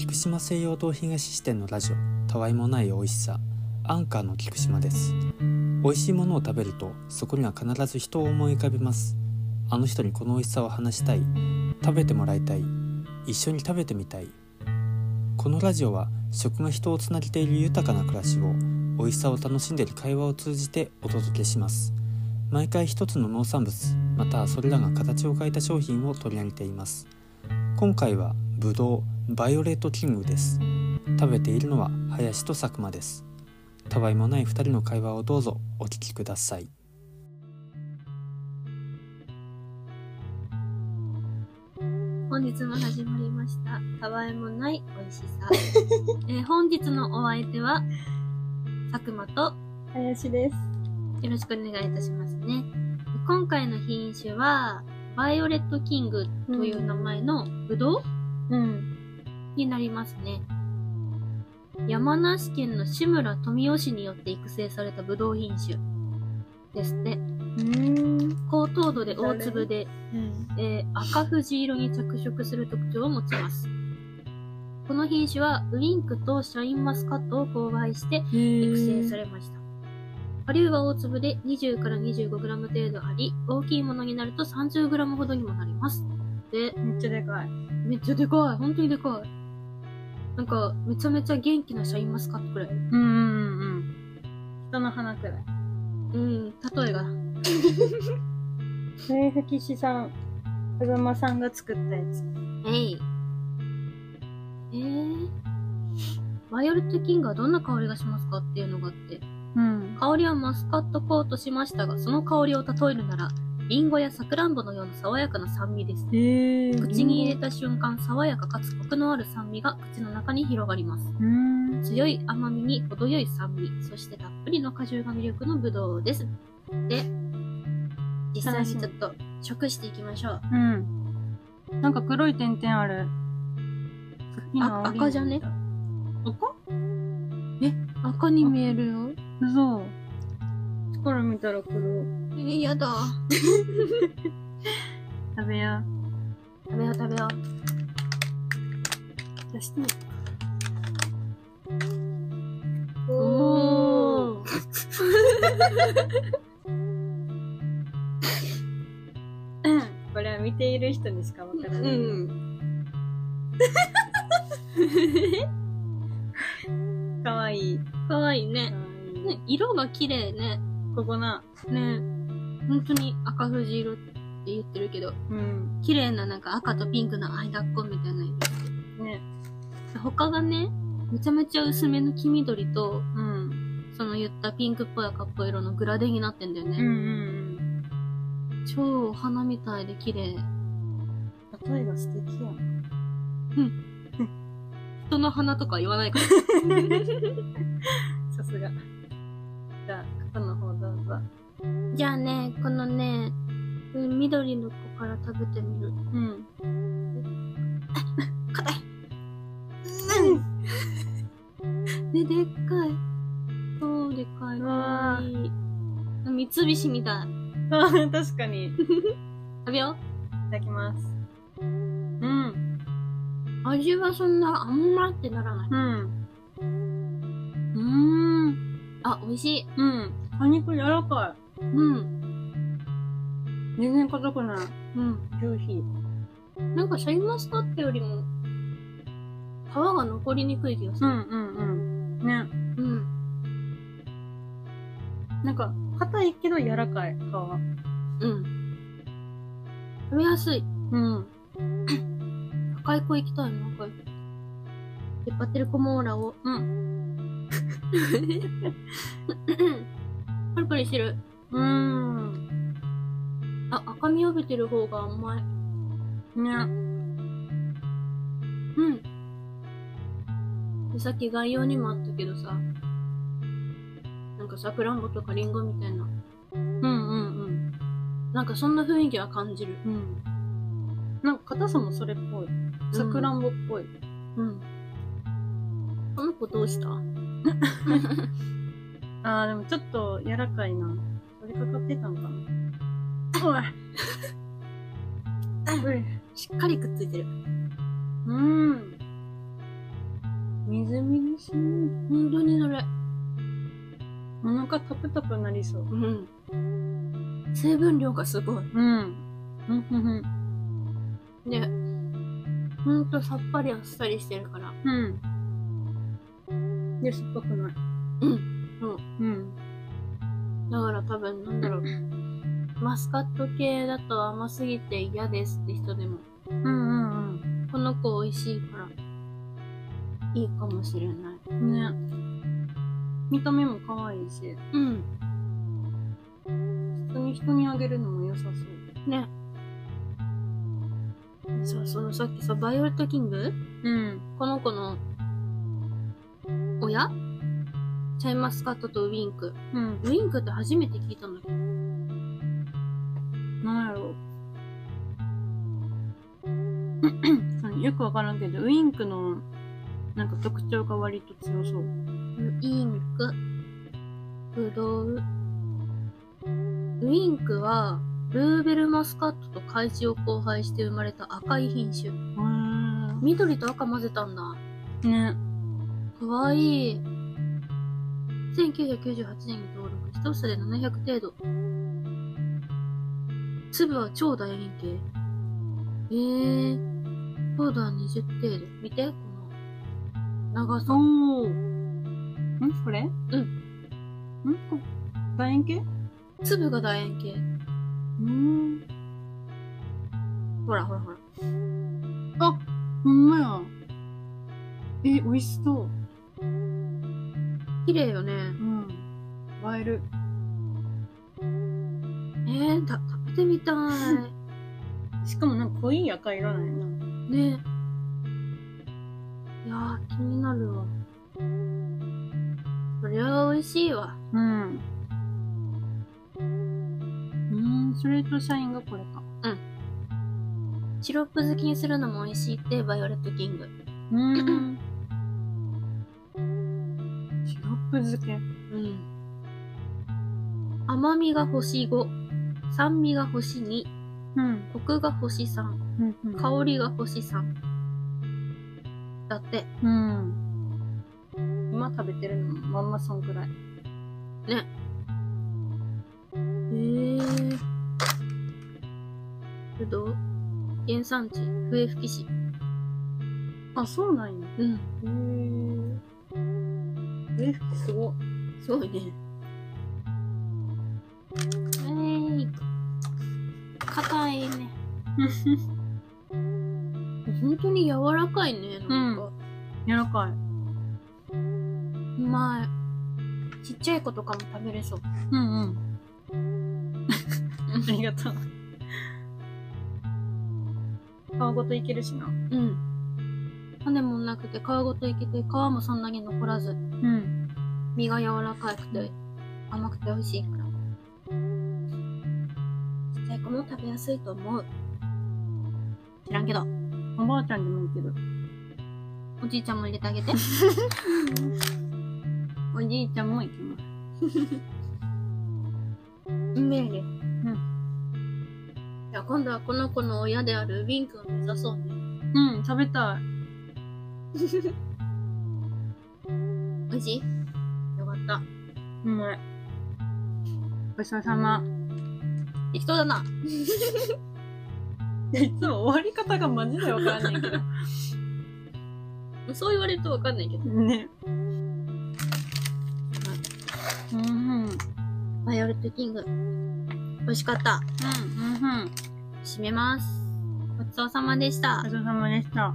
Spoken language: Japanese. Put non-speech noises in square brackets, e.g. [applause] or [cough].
菊島西洋堂東支店のラジオたわいもない美味しさアンカーの菊島です。美味しいものを食べるとそこには必ず人を思い浮かべます。あの人にこの美味しさを話したい。食べてもらいたい。一緒に食べてみたい。このラジオは食が人をつなげている豊かな暮らしを美味しさを楽しんでいる会話を通じてお届けします。毎回一つの農産物またはそれらが形を変えた商品を取り上げています。今回はぶどうバイオレットキングです食べているのは林と佐久間ですたわいもない二人の会話をどうぞお聞きください本日も始まりました。たわいもない美味しさ。[laughs] えー本日のお相手は、佐久間と林です。よろしくお願いいたしますね。今回の品種は、バイオレットキングという名前のブドウ？うん。になりますね。山梨県の志村富吉市によって育成されたブドウ品種ですって。うん。高糖度で大粒で、うん。えー赤藤色に着色する特徴を持ちます。この品種はウインクとシャインマスカットを交配して育成されました。顆粒は大粒で20から 25g 程度あり、大きいものになると 30g ほどにもなります。で、めっちゃでかい。めっちゃでかい。本当にでかい。なんか、めちゃめちゃ元気なシャインマスカットくらい。うんうんうん。人の鼻くらい。うん、例えが。笛吹市さん、風間さんが作ったやつ。えい。えー？バイオレットキングはどんな香りがしますか？っていうのがあって。うん。香りはマスカットコートしましたが、その香りを例えるなら、リンゴやサクランボのような爽やかな酸味です。えー。口に入れた瞬間、爽やかかつコクのある酸味が口の中に広がります。うん。強い甘みに程よい酸味、そしてたっぷりの果汁が魅力のブドウです。で、実際にちょっと食していきましょう。うん。なんか黒い点々ある。あ赤じゃね？赤赤に見えるよ。嘘。力見たら黒。え、やだ。[laughs] 食べや。食べよう食べよ出してみう。おー。これは見ている人にしかわからうない。ん。かわいい。かわいいねいいね色が綺麗ね。ここな。ね本当に赤藤色って言ってるけど、うん。綺麗ななんか赤とピンクの間っこみたいな色。ね。他がね、めちゃめちゃ薄めの黄緑と、うん。その言ったピンクっぽい赤っぽい色のグラデンになってんだよね。うんうん超お花みたいで綺麗。うん。例えが素敵やん。[laughs] 人の花とか言わないから。[laughs] さすが。じゃあ、肩の方どうぞ。じゃあね、このね、うん緑の子から食べてみる。うん。硬い。ね、でっかい。そうでかい。かわいい。三菱みたい。確かに。い [laughs] 食べよただきます。うん。う。味はそんな、あんまってならない。うん。美味しい。うん。果肉柔らかうん。い。全然硬くない。うん。上品。なんかシャインマスカットよりも、皮が残りにくい気がする。うんうんうん。ね。うん。なんか、硬いけど柔らかい、皮。うん。食べやすい。うん。[coughs] 赤い子行きたいな、赤い子。引っ張ってる子もオラを。うん。パリパリしてる。うん。あ、赤み帯びてる方が甘い。ね。うん。でさっき概要にもあったけどさ、なんかさくらんぼとかリンゴみたいな、うんうんうん。なんかそんな雰囲気は感じる。うん。なんか硬さもそれっぽい。さくらんぼっぽい。うん。この子どうした？あー、でもちょっと柔らかいな。取りかかってたんかな。おい。しっかりくっついてる。うん。みずみずしい。本当にそれ。お腹タプタプなりそう。うん。成分量がすごい。うん。うん、うん、ね。ほんとさっぱりあっさりしてるから。うん。で、酸っぱくない。うん。そう。うん。だから多分なんだろう。マスカット系だと甘すぎて嫌ですって人でも、うん、うん、この子美味しいから、いいかもしれない。うん。ね。見た目も可愛いし、うん。普通に人にあげるのも良さそう。ね。そう、そのさっきさ、バイオレットキング？うん。この子のシャインマスカットとウィンク。うん。ウィンクって初めて聞いたんだけど。なんやろ [clears throat] う。よくわからんけど、ウインクのなんか特徴が割と強そう。ウインク、ブドウ。ウインクは、ルーベルマスカットと海地を交配して生まれた赤い品種。へ緑と赤混ぜたんだ。ー。ね。かわいい。1998年に登録。一房で700程度。粒は超楕円形。えー。糖度は20程度。見て、この長さ。おー。ん？これ？うん。ん？こ楕円形粒が楕円形。うん。ほらほらほら。あ、ほんまや。え、美味しそう。綺麗よね。うん。映える。えー、た、食べてみたい。[laughs] しかもなんか濃い赤色なんやな。ねいやー、気になるわ。そりゃ美味しいわ。うん。うん、それとシャインがこれか。シロップ漬けにするのも美味しいって、バイオレットキング。うん。[laughs] 漬け。うん。甘みが星5、酸味が星2、うん。コクが星3、うん、うん。香りが星3。だって、うん。今食べてるのもまんまそんくらい。ね。へー。ぶどう？原産地、笛吹市。あ、そうなんや。うん。へえ。え、すごい。すごいね。えーい。硬いね。[laughs] 本当に柔らかいね、なんか。柔らかい。うまい。ちっちゃい子とかも食べれそう。うんうん。[laughs] ありがとう。[laughs] 皮ごといけるしな。うん。種もなくて皮ごといけて皮もそんなに残らずうん。身が柔らかくて甘くて美味しいからちっちゃい子も食べやすいと思う知らんけどおばあちゃんでもいいけど。おじいちゃんも入れてあげて [laughs] おじいちゃんもいきます。うめえねうんじゃあ今度はこの子の親であるウィンクを目指そうねうん、食べたい。[laughs] 美味しい？よかったうまい。ごちそうさま。適当だな [laughs] いつも終わり方がマジでわからないけど。[laughs] そう言われるとわかんないけどね。うん、うん。うん、バイオレットキング美味しかったうん、うん。締めますごちそうさまでしたごちそうさまでした。